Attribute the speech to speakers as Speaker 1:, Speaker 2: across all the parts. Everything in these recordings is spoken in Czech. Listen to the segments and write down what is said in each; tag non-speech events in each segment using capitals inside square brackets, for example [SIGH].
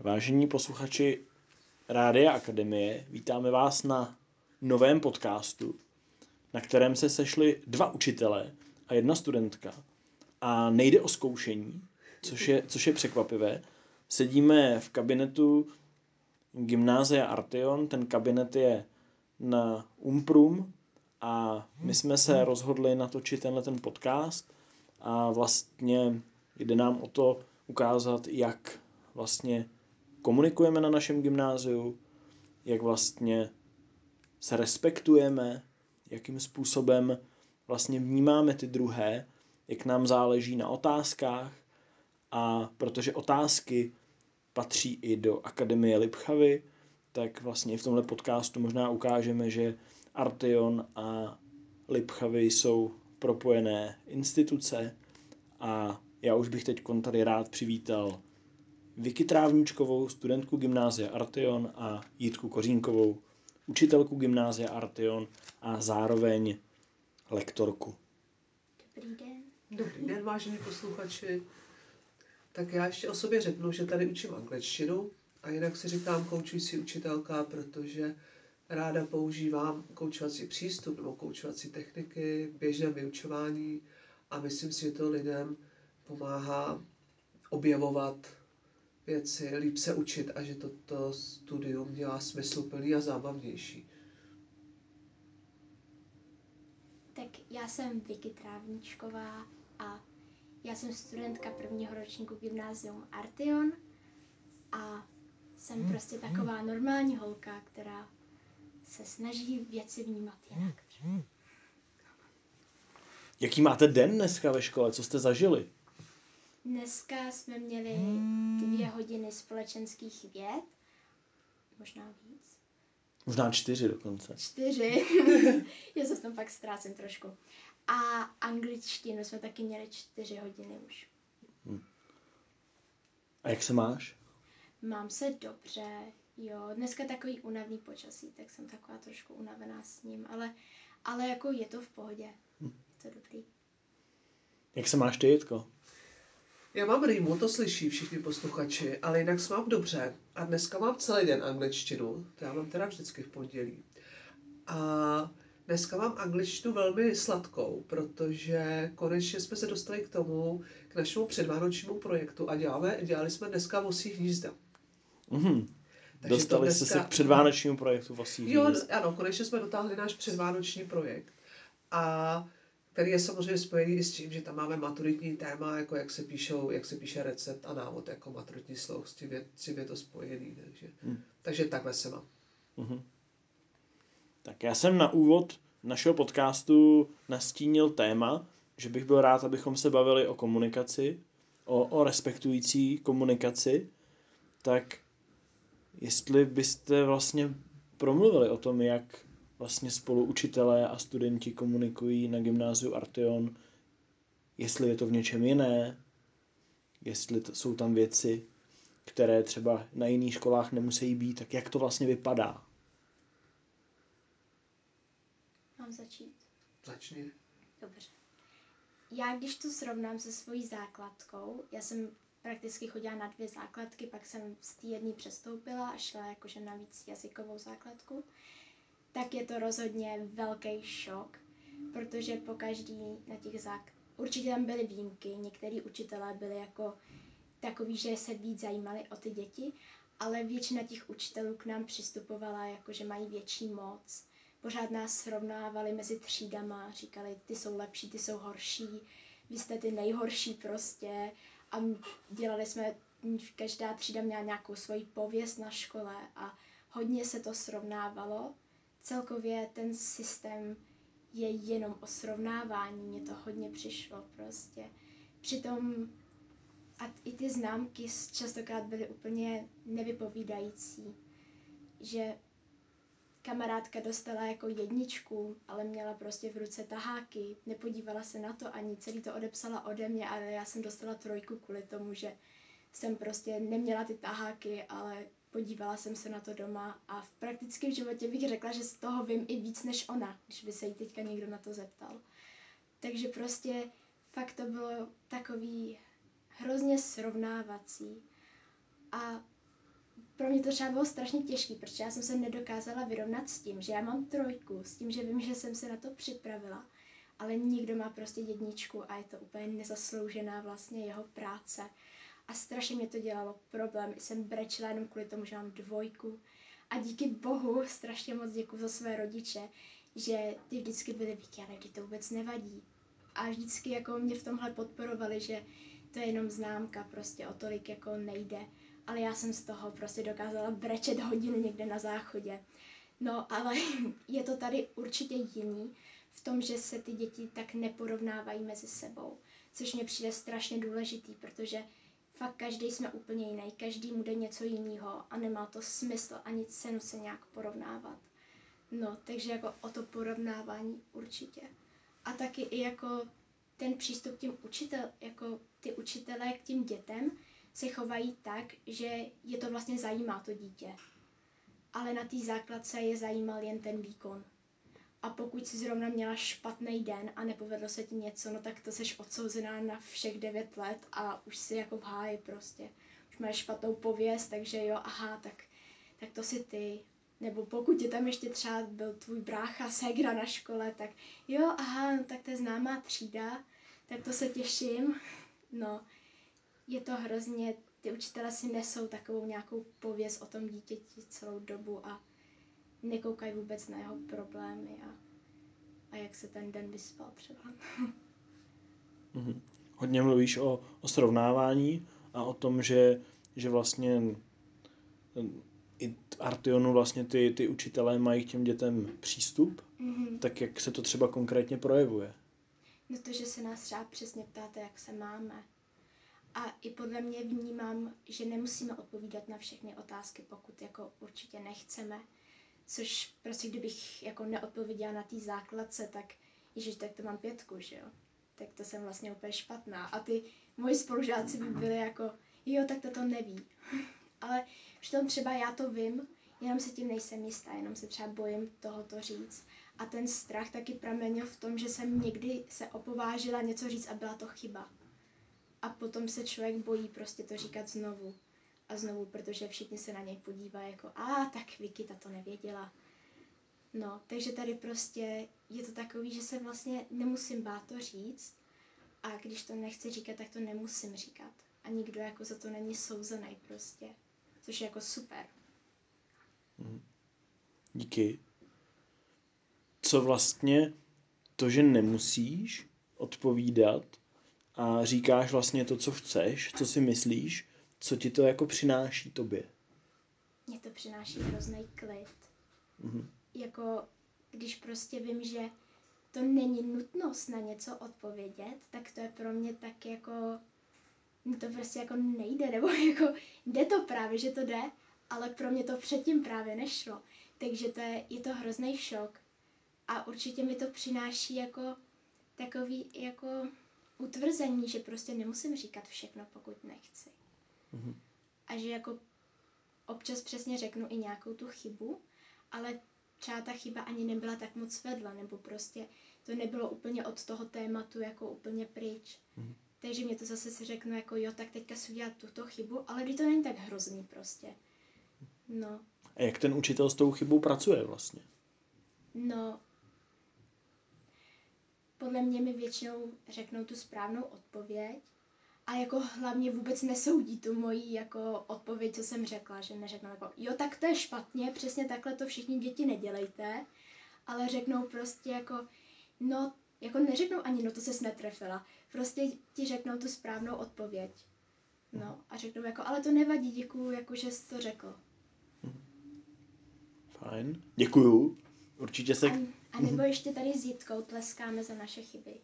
Speaker 1: Vážení posluchači Rádia Akademie, vítáme vás na novém podcastu, na kterém se sešli dva učitelé a jedna studentka. A nejde o zkoušení, což je, což je překvapivé. Sedíme v kabinetu Gymnázia Arteon, ten kabinet je na Umprum a my jsme se rozhodli natočit tenhle ten podcast a vlastně jde nám o to ukázat, jak vlastně komunikujeme na našem gymnáziu, jak vlastně se respektujeme, jakým způsobem vlastně vnímáme ty druhé, jak nám záleží na otázkách. A protože otázky patří i do Akademie Lipchavy, tak vlastně v tomhle podcastu možná ukážeme, že Arteon a Lipchavy jsou propojené instituce. A já už bych teď tady rád přivítal Vicky Trávničkovou, studentku gymnázia Arteon a Jitku Kořínkovou, učitelku gymnázia Arteon a zároveň lektorku.
Speaker 2: Dobrý den.
Speaker 3: Dobrý den, vážení posluchači. Tak já ještě o sobě řeknu, že tady učím angličtinu a jinak si říkám koučující učitelka, protože ráda používám koučovací přístup nebo koučovací techniky v běžném vyučování a myslím si, že to lidem pomáhá objevovat věci, líp se učit a že toto studium dělá smysluplný a zábavnější.
Speaker 2: Tak já jsem Vicky Trávničková a já jsem studentka prvního ročníku gymnázium Arteon a jsem prostě taková normální holka, která se snaží věci vnímat jinak.
Speaker 1: Jaký máte den dneska ve škole? Co jste zažili?
Speaker 2: Dneska jsme měli dvě hodiny společenských věd, možná víc.
Speaker 1: Možná čtyři dokonce.
Speaker 2: Čtyři. Já se v tom pak ztrácím trošku. A angličtinu jsme taky měli čtyři hodiny už.
Speaker 1: A jak se máš?
Speaker 2: Mám se dobře, jo. Dneska takový unavný počasí, tak jsem taková trošku unavená s ním, ale, ale jako je to v pohodě. Je to dobrý.
Speaker 1: Jak se máš ty, Jitko?
Speaker 3: Já mám rýmu, to slyší všichni posluchači, ale jinak se mám dobře. A dneska mám celý den angličtinu, to já mám teda vždycky v pondělí. A dneska mám angličtinu velmi sladkou, protože konečně jsme se dostali k tomu, k našemu předvánočnímu projektu a děláme, dělali jsme dneska Vosí hnízda.
Speaker 1: Mhm.
Speaker 3: Takže
Speaker 1: Dostali jste se k předvánočnímu projektu Vosí
Speaker 3: Jo,
Speaker 1: hnízd.
Speaker 3: ano, konečně jsme dotáhli náš předvánoční projekt. A který je samozřejmě spojený i s tím, že tam máme maturitní téma, jako jak se, píšou, jak se píše recept a návod jako maturitní sloh, s tím je, s tím je to spojený. Takže,
Speaker 1: Hmm.
Speaker 3: takže takhle se mám.
Speaker 1: Mhm. Tak já jsem na úvod našeho podcastu nastínil téma, že bych byl rád, abychom se bavili o komunikaci, o, o respektující komunikaci, tak jestli byste vlastně promluvili o tom, jak vlastně spolu učitelé a studenti komunikují na gymnáziu Arteon, jestli je to v něčem jiné, jestli to, jsou tam věci, které třeba na jiných školách nemusí být, tak jak to vlastně vypadá.
Speaker 2: Mám začít?
Speaker 3: Začni.
Speaker 2: Dobře. Já když to srovnám se svojí základkou, já jsem prakticky chodila na dvě základky, pak jsem z té jedné přestoupila a šla jakože na víc jazykovou základku, tak je to rozhodně velký šok, protože po každý na těch zák... Určitě tam byly výjimky, některý učitelé byli jako takový, že se víc zajímali o ty děti, ale většina těch učitelů k nám přistupovala jako, že mají větší moc. Pořád nás srovnávali mezi třídama, říkali, ty jsou lepší, ty jsou horší, vy jste ty nejhorší prostě. A dělali jsme, každá třída měla nějakou svoji pověst na škole a hodně se to srovnávalo. Celkově ten systém je jenom o srovnávání, mně to hodně přišlo prostě. Přitom a i ty známky častokrát byly úplně nevypovídající, že kamarádka dostala jako jedničku, ale měla prostě v ruce taháky, nepodívala se na to ani, celý to odepsala ode mě, ale já jsem dostala trojku kvůli tomu, že jsem prostě neměla ty taháky, ale podívala jsem se na to doma a v praktickém životě bych řekla, že z toho vím i víc než ona, když by se jí teďka někdo na to zeptal. Takže prostě fakt to bylo takový hrozně srovnávací. A pro mě to třeba bylo strašně těžké, protože já jsem se nedokázala vyrovnat s tím, že já mám trojku, s tím, že vím, že jsem se na to připravila, ale nikdo má prostě jedničku a je to úplně nezasloužená vlastně jeho práce. A strašně mě to dělalo problém. Jsem brečela jenom kvůli tomu, že mám dvojku. A díky bohu strašně moc děkuji za své rodiče, že ty vždycky byly víky, ale to vůbec nevadí. A vždycky jako mě v tomhle podporovali, že to je jenom známka, prostě o tolik jako nejde. Ale já jsem z toho prostě dokázala brečet hodinu někde na záchodě. No, ale [LAUGHS] je to tady určitě jiný v tom, že se ty děti tak neporovnávají mezi sebou. Což mě přijde strašně důležitý, protože fakt každý jsme úplně jiný, každý mu jde něco jiného a nemá to smysl ani cenu se nějak porovnávat. No, takže jako o to porovnávání určitě. A taky i jako ten přístup k těm učitel, jako ty učitelé k těm dětem se chovají tak, že je to vlastně zajímá to dítě. Ale na té základce je zajímal jen ten výkon. A pokud jsi zrovna měla špatný den a nepovedlo se ti něco, no tak to seš odsouzená na všech devět let a už si jako v háji prostě. Už máš špatnou pověst, takže jo, aha, tak, tak to si ty. Nebo pokud je tam ještě třeba byl tvůj brácha, ségra na škole, tak jo, aha, no tak to je známá třída, tak to se těším. No, je to hrozně, ty učitelé si nesou takovou nějakou pověst o tom dítěti celou dobu a nekoukají vůbec na jeho problémy a, a jak se ten den vyspal třeba.
Speaker 1: mm-hmm. [LAUGHS] Hodně mluvíš o, o srovnávání a o tom, že, že vlastně i Artionu vlastně ty, ty učitelé mají k těm dětem přístup, mm-hmm. tak jak se to třeba konkrétně projevuje?
Speaker 2: No to, že se nás třeba přesně ptáte, jak se máme. A i podle mě vnímám, že nemusíme odpovídat na všechny otázky, pokud jako určitě nechceme. Což prostě kdybych jako neodpověděla na té základce, tak ježiš, tak to mám pětku, že jo? Tak to jsem vlastně úplně špatná. A ty moji spolužáci by byli jako, jo, tak to to neví. [LAUGHS] Ale přitom třeba já to vím, jenom se tím nejsem jistá, jenom se třeba bojím tohoto říct. A ten strach taky pramenil v tom, že jsem někdy se opovážila něco říct a byla to chyba. A potom se člověk bojí prostě to říkat znovu a znovu, protože všichni se na něj podívají jako, a tak Vicky ta to nevěděla. No, takže tady prostě je to takový, že se vlastně nemusím bát to říct a když to nechci říkat, tak to nemusím říkat. A nikdo jako za to není souzený prostě, což je jako super.
Speaker 1: Mhm. Díky. Co vlastně to, že nemusíš odpovídat a říkáš vlastně to, co chceš, co si myslíš, co ti to jako přináší tobě?
Speaker 2: Mně to přináší hrozný klid. Mm-hmm. Jako když prostě vím, že to není nutnost na něco odpovědět, tak to je pro mě tak jako, to prostě jako nejde, nebo [LAUGHS] jako jde to právě, že to jde, ale pro mě to předtím právě nešlo. Takže to je, je to hrozný šok. A určitě mi to přináší jako takový jako utvrzení, že prostě nemusím říkat všechno, pokud nechci. Mm-hmm. A že jako občas přesně řeknu i nějakou tu chybu, ale třeba ta chyba ani nebyla tak moc vedla, nebo prostě to nebylo úplně od toho tématu jako úplně pryč. Mm-hmm. Takže mě to zase si řeknu jako jo, tak teďka si udělat tuto chybu, ale když to není tak hrozný prostě. No.
Speaker 1: A jak ten učitel s tou chybou pracuje vlastně?
Speaker 2: No, podle mě mi většinou řeknou tu správnou odpověď a jako hlavně vůbec nesoudí tu moji jako odpověď, co jsem řekla, že neřeknou jako, jo, tak to je špatně, přesně takhle to všichni děti nedělejte, ale řeknou prostě jako, no, jako neřeknou ani, no to se netrefila, prostě ti řeknou tu správnou odpověď. No a řeknou jako, ale to nevadí, děkuju, jako že jsi to řekl.
Speaker 1: Fajn, děkuju. Určitě se...
Speaker 2: A, a nebo ještě tady s Jitkou tleskáme za naše chyby.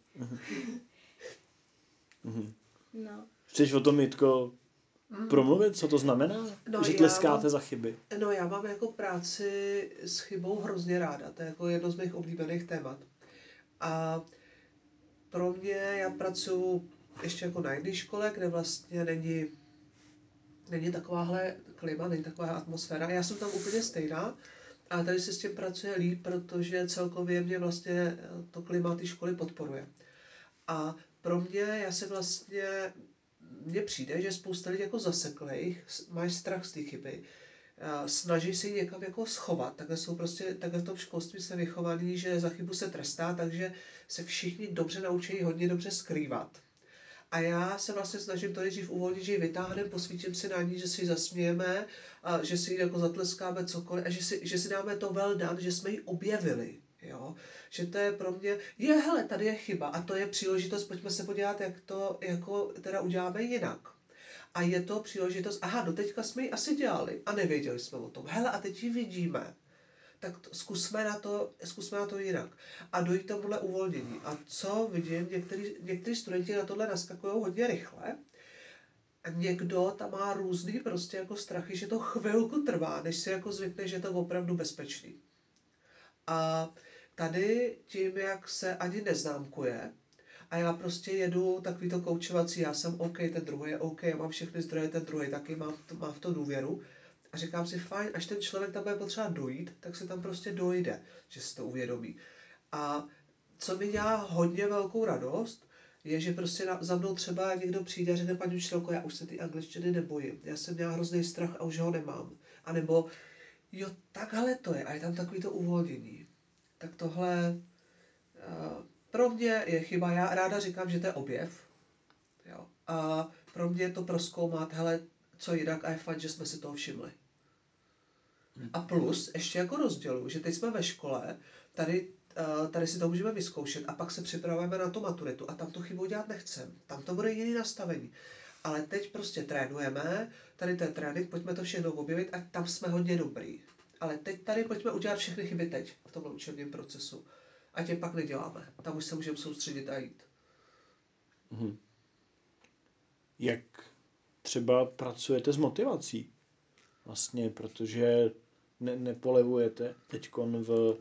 Speaker 1: Mhm. No. Chceš o tom, Jitko, mm. promluvit, co to znamená, no, že tleskáte mám, za chyby?
Speaker 3: No já mám jako práci s chybou hrozně ráda, to je jako jedno z mých oblíbených témat. A pro mě, já pracuji ještě jako na jedné škole, kde vlastně není, není takováhle klima, není taková atmosféra. Já jsem tam úplně stejná, a tady se s tím pracuje líp, protože celkově mě vlastně to klima té školy podporuje. A pro mě, já se vlastně, mně přijde, že spousta lidí jako zaseklých, mají strach z té chyby. snaží se ji někam jako schovat. Takhle jsou prostě, takhle v tom školství se vychovaný, že za chybu se trestá, takže se všichni dobře naučí hodně dobře skrývat. A já se vlastně snažím to nejdřív uvolnit, že ji vytáhneme, posvítím si na ní, že si ji zasmějeme, a že si ji jako zatleskáme cokoliv a že si, že si dáme to well done, že jsme ji objevili. Jo? Že to je pro mě, je hele, tady je chyba a to je příležitost, pojďme se podívat, jak to jako teda uděláme jinak. A je to příležitost, aha, doteďka jsme ji asi dělali a nevěděli jsme o tom. Hele, a teď ji vidíme. Tak zkusme, na to, zkusme na to jinak. A dojít tomuhle uvolnění. A co vidím, někteří studenti na tohle naskakují hodně rychle. A někdo tam má různý prostě jako strachy, že to chvilku trvá, než si jako zvykne, že je to opravdu bezpečný. A tady tím, jak se ani neznámkuje, a já prostě jedu takový to koučovací, já jsem OK, ten druhý je OK, já mám všechny zdroje, ten druhý taky mám, mám v to důvěru. A říkám si, fajn, až ten člověk tam bude potřeba dojít, tak se tam prostě dojde, že se to uvědomí. A co mi dělá hodně velkou radost, je, že prostě na, za mnou třeba někdo přijde a řekne, paní učitelko, já už se ty angličtiny nebojím, já jsem měla hrozný strach a už ho nemám. A nebo, jo, takhle to je a je tam takový to uvolnění. Tak tohle uh, pro mě je chyba, já ráda říkám, že to je objev. Jo. A pro mě je to proskoumat, hele, co jinak a je fakt, že jsme si toho všimli. A plus, ještě jako rozdělu, že teď jsme ve škole, tady, eh, tady si to můžeme vyzkoušet a pak se připravujeme na tu maturitu a tam tu chybu dělat nechcem. Tam to bude jiný nastavení. Ale teď prostě trénujeme, tady to je trénink, pojďme to všechno objevit a tam jsme hodně dobrý. Ale teď tady pojďme udělat všechny chyby teď v tom učebním procesu a tě pak neděláme. Tam už se můžeme soustředit a jít.
Speaker 1: Mhm. Jak třeba pracujete s motivací? Vlastně, protože ne, nepolevujete teď v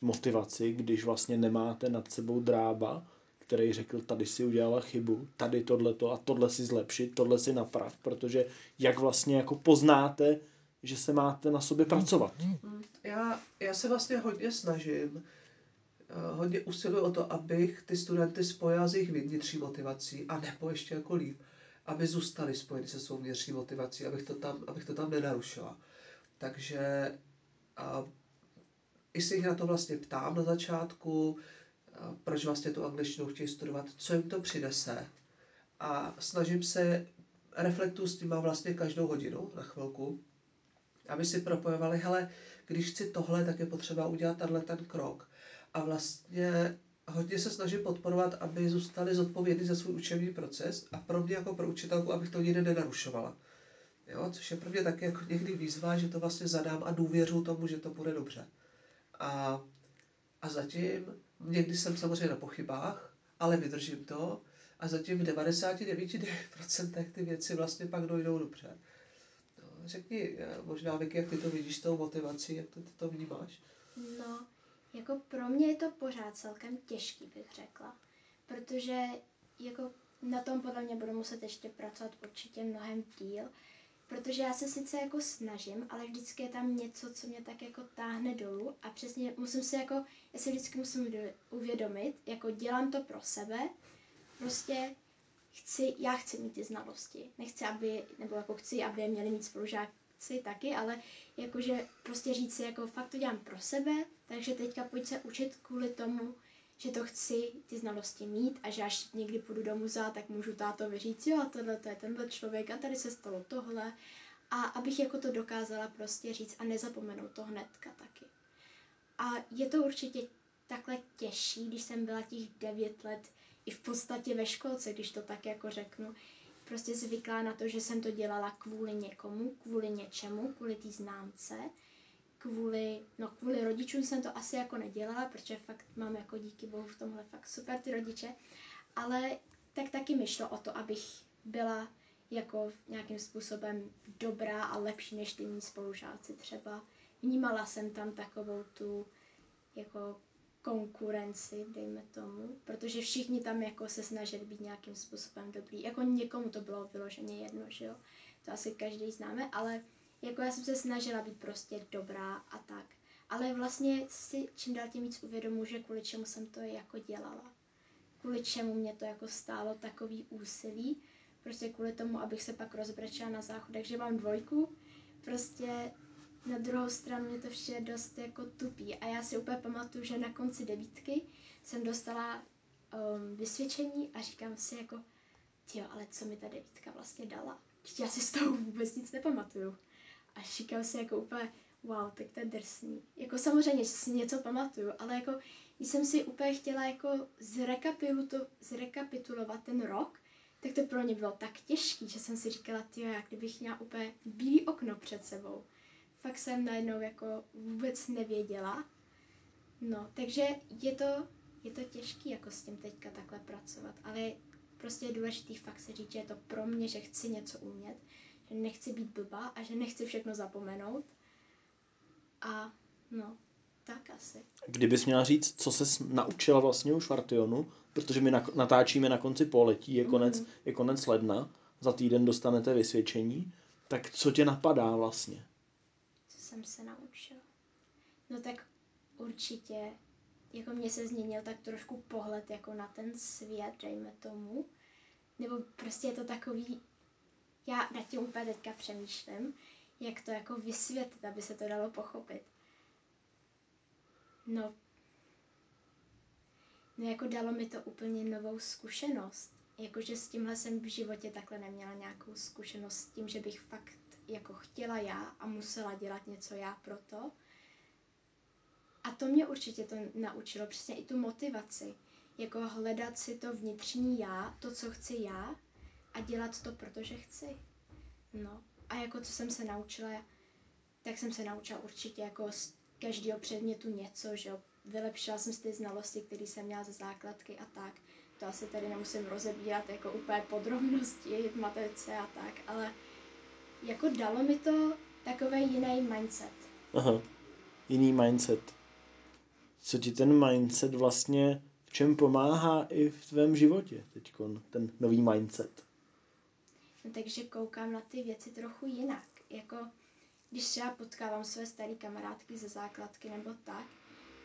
Speaker 1: motivaci, když vlastně nemáte nad sebou drába, který řekl, tady si udělala chybu, tady tohleto a tohle si zlepšit, tohle si naprav, protože jak vlastně jako poznáte, že se máte na sobě pracovat?
Speaker 3: Já, já se vlastně hodně snažím Eh, hodně usiluji o to, abych ty studenty spojil s jejich vnitřní motivací a nebo ještě jako líp, aby zůstali spojeni se svou vnitřní motivací, abych to tam, abych to tam nenarušila. Takže a, i se jich na to vlastně ptám na začátku, a, proč vlastně tu angličtinu chtějí studovat, co jim to přinese. A snažím se, reflektu s tím vlastně každou hodinu na chvilku, aby si propojovali, hele, když chci tohle, tak je potřeba udělat tenhle ten krok a vlastně hodně se snažím podporovat, aby zůstali zodpovědní za svůj učební proces a pro mě jako pro učitelku, abych to nikdy nenarušovala. Jo, což je pro mě taky jako někdy výzva, že to vlastně zadám a důvěřu tomu, že to bude dobře. A, a zatím, někdy jsem samozřejmě na pochybách, ale vydržím to a zatím v 99% ty věci vlastně pak dojdou dobře. Řekni možná, Vicky, jak ty to vidíš s tou motivací, jak to, ty to vnímáš?
Speaker 2: No, jako pro mě je to pořád celkem těžký, bych řekla. Protože jako na tom podle mě budu muset ještě pracovat určitě mnohem díl, protože já se sice jako snažím, ale vždycky je tam něco, co mě tak jako táhne dolů a přesně musím si jako, já si vždycky musím uvědomit, jako dělám to pro sebe, prostě chci, já chci mít ty znalosti, nechci, aby, nebo jako chci, aby je měli mít spolužák, chci taky, ale jakože prostě říct si, jako fakt to dělám pro sebe, takže teďka pojď se učit kvůli tomu, že to chci ty znalosti mít a že až někdy půjdu do muzea, tak můžu táto říct, jo, tohle to je tenhle člověk a tady se stalo tohle. A abych jako to dokázala prostě říct a nezapomenout to hnedka taky. A je to určitě takhle těžší, když jsem byla těch devět let i v podstatě ve školce, když to tak jako řeknu, prostě zvyklá na to, že jsem to dělala kvůli někomu, kvůli něčemu, kvůli té známce, kvůli, no kvůli rodičům jsem to asi jako nedělala, protože fakt mám jako díky bohu v tomhle fakt super ty rodiče, ale tak taky mi šlo o to, abych byla jako nějakým způsobem dobrá a lepší než ty mý spolužáci třeba. Vnímala jsem tam takovou tu jako konkurenci, dejme tomu, protože všichni tam jako se snažili být nějakým způsobem dobrý. Jako někomu to bylo vyloženě jedno, že jo, to asi každý známe, ale jako já jsem se snažila být prostě dobrá a tak. Ale vlastně si čím dál tím víc uvědomuji, že kvůli čemu jsem to jako dělala. Kvůli čemu mě to jako stálo takový úsilí. Prostě kvůli tomu, abych se pak rozbrečela na záchodech, že mám dvojku. Prostě na druhou stranu mě to vše dost jako tupí. A já si úplně pamatuju, že na konci devítky jsem dostala um, vysvědčení a říkám si jako, jo, ale co mi ta devítka vlastně dala? Já si z toho vůbec nic nepamatuju. A říkám si jako úplně, wow, tak to je drsný. Jako samozřejmě, že si něco pamatuju, ale jako jsem si úplně chtěla jako zrekapitulovat ten rok, tak to pro mě bylo tak těžký, že jsem si říkala, ty jak kdybych měla úplně bílý okno před sebou. Fakt jsem najednou jako vůbec nevěděla. No, takže je to, je to těžký jako s tím teďka takhle pracovat, ale prostě je důležitý fakt se říct, že je to pro mě, že chci něco umět, že nechci být blbá a že nechci všechno zapomenout. A no, tak asi.
Speaker 1: Kdybys měla říct, co se naučila vlastně u Švartionu, protože my natáčíme na konci poletí, je konec, mm. je konec ledna, za týden dostanete vysvědčení, tak co tě napadá vlastně?
Speaker 2: Jsem se naučila? No tak určitě, jako mě se změnil tak trošku pohled jako na ten svět, dejme tomu. Nebo prostě je to takový, já nad tím úplně teďka přemýšlím, jak to jako vysvětlit, aby se to dalo pochopit. No, no jako dalo mi to úplně novou zkušenost. Jakože s tímhle jsem v životě takhle neměla nějakou zkušenost s tím, že bych fakt jako chtěla já a musela dělat něco já pro to. A to mě určitě to naučilo, přesně i tu motivaci. Jako hledat si to vnitřní já, to, co chci já a dělat to, protože chci. No a jako co jsem se naučila, tak jsem se naučila určitě jako z každého předmětu něco, že jo. Vylepšila jsem si ty znalosti, které jsem měla ze základky a tak. To asi tady nemusím rozebírat jako úplně podrobnosti v matemace a tak, ale jako dalo mi to takový jiný mindset.
Speaker 1: Aha, jiný mindset. Co ti ten mindset vlastně v čem pomáhá i v tvém životě teď, ten nový mindset?
Speaker 2: No, takže koukám na ty věci trochu jinak. Jako když třeba potkávám své staré kamarádky ze základky nebo tak,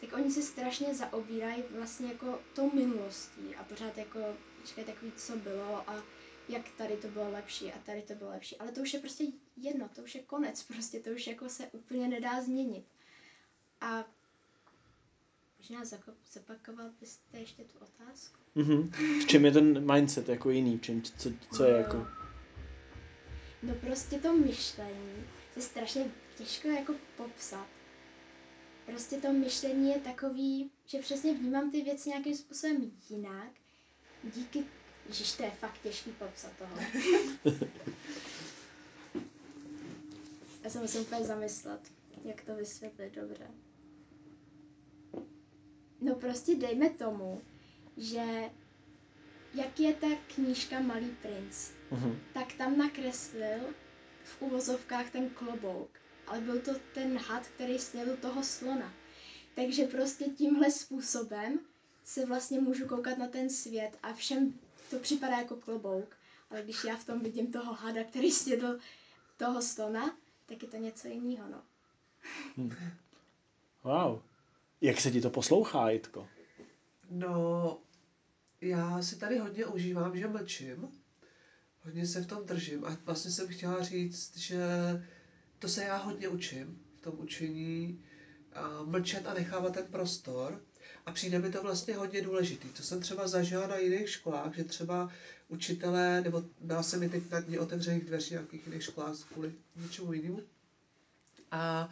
Speaker 2: tak oni se strašně zaobírají vlastně jako tou minulostí a pořád jako říkají takový, co bylo a jak tady to bylo lepší a tady to bylo lepší. Ale to už je prostě jedno, to už je konec, [LAUGHS] prostě to už jako se úplně nedá změnit. A možná zopakoval byste ještě tu otázku?
Speaker 1: Mm-hmm. V čem je ten mindset jako jiný? V čem, co, co je jako...
Speaker 2: No prostě to myšlení je strašně těžko jako popsat. Prostě to myšlení je takový, že přesně vnímám ty věci nějakým způsobem jinak. Díky, že to je fakt těžký popsat toho. [LAUGHS] Já se musím úplně zamyslet, jak to vysvětlit dobře. No prostě dejme tomu, že jak je ta knížka Malý princ, uh-huh. tak tam nakreslil v uvozovkách ten klobouk, ale byl to ten had, který snědl toho slona. Takže prostě tímhle způsobem se vlastně můžu koukat na ten svět a všem to připadá jako klobouk. Ale když já v tom vidím toho hada, který snědl toho slona, tak je to něco jiného, no.
Speaker 1: Hmm. Wow. Jak se ti to poslouchá, Jitko?
Speaker 3: No, já si tady hodně užívám, že mlčím hodně se v tom držím a vlastně jsem chtěla říct, že to se já hodně učím v tom učení, a mlčet a nechávat ten prostor a přijde mi to vlastně hodně důležitý. To jsem třeba zažila na jiných školách, že třeba učitelé, nebo byla se mi teď na dní otevřených dveří nějakých jiných školách kvůli něčemu jinému. A,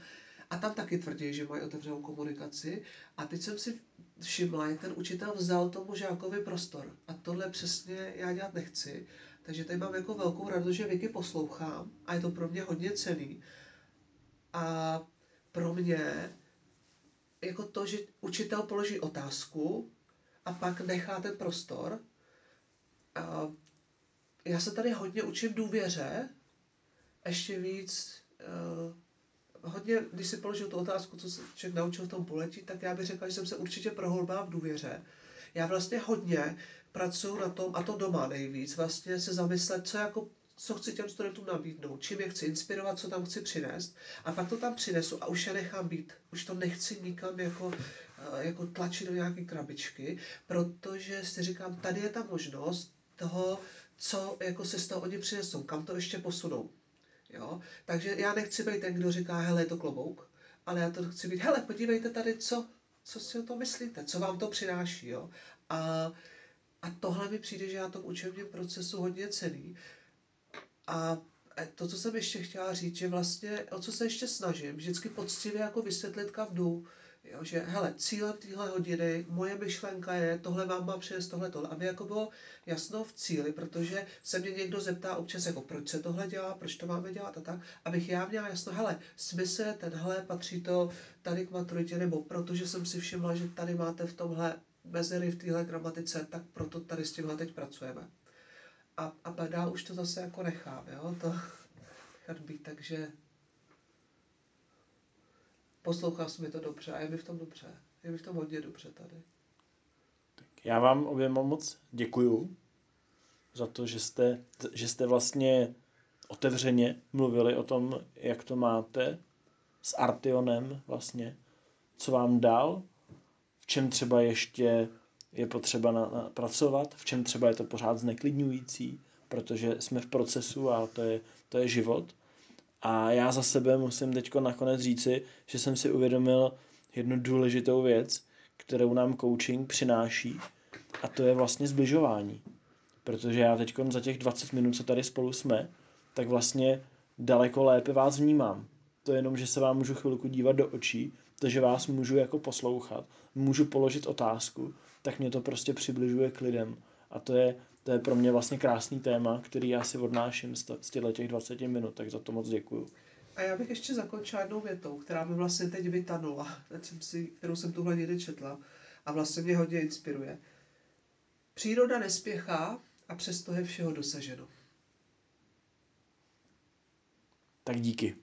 Speaker 3: a tam taky tvrdí, že mají otevřenou komunikaci. A teď jsem si všimla, jak ten učitel vzal tomu žákovi prostor. A tohle přesně já dělat nechci. Takže tady mám jako velkou radost, že Vicky poslouchám a je to pro mě hodně cený. A pro mě jako to, že učitel položí otázku a pak nechá ten prostor. A já se tady hodně učím důvěře, ještě víc, uh, hodně, když si položil tu otázku, co se člověk naučil v tom poletí, tak já bych řekla, že jsem se určitě prohloubila v důvěře. Já vlastně hodně pracuju na tom, a to doma nejvíc, vlastně se zamyslet, co jako co chci těm studentům nabídnout, čím je chci inspirovat, co tam chci přinést. A pak to tam přinesu a už je nechám být. Už to nechci nikam jako, eh, jako tlačit do nějaké krabičky, protože si říkám, tady je ta možnost toho, co jako se z toho oni přinesou, kam to ještě posunou. Jo? Takže já nechci být ten, kdo říká, hele, je to klobouk, ale já to chci být, hele, podívejte tady, co, co si o to myslíte, co vám to přináší. Jo? A, a tohle mi přijde, že já tom učebním procesu hodně cený. A to, co jsem ještě chtěla říct, že vlastně, o co se ještě snažím, vždycky poctivě jako vysvětlit kavdu, Jo, že hele, cílem téhle hodiny, moje myšlenka je, tohle vám má přinést tohle, tohle, aby jako bylo jasno v cíli, protože se mě někdo zeptá občas, jako proč se tohle dělá, proč to máme dělat a tak, abych já měla jasno, hele, smysl je tenhle, patří to tady k maturitě, nebo protože jsem si všimla, že tady máte v tomhle mezery v téhle gramatice, tak proto tady s tímhle teď pracujeme. A, a dál už to zase jako nechám, jo, to nechat být, takže poslouchal jsi mi to dobře a je mi v tom dobře. Je mi v tom hodně dobře tady.
Speaker 1: Tak já vám oběma moc děkuju za to, že jste, že jste vlastně otevřeně mluvili o tom, jak to máte s Artionem vlastně, co vám dal, v čem třeba ještě je potřeba na, na, pracovat, v čem třeba je to pořád zneklidňující, protože jsme v procesu a to je, to je život. A já za sebe musím teď nakonec říci, že jsem si uvědomil jednu důležitou věc, kterou nám coaching přináší, a to je vlastně zbližování. Protože já teď za těch 20 minut, co tady spolu jsme, tak vlastně daleko lépe vás vnímám. To je jenom, že se vám můžu chvilku dívat do očí, to, že vás můžu jako poslouchat, můžu položit otázku, tak mě to prostě přibližuje k lidem. A to je, to je pro mě vlastně krásný téma, který já si odnáším z, z těch 20 minut, tak za to moc děkuju.
Speaker 3: A já bych ještě zakončila jednou větou, která mi vlastně teď vytanula, kterou jsem tuhle někdy četla a vlastně mě hodně inspiruje. Příroda nespěchá a přesto je všeho dosaženo.
Speaker 1: Tak díky.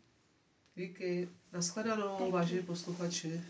Speaker 3: Díky. Naschledanou, vážení posluchači.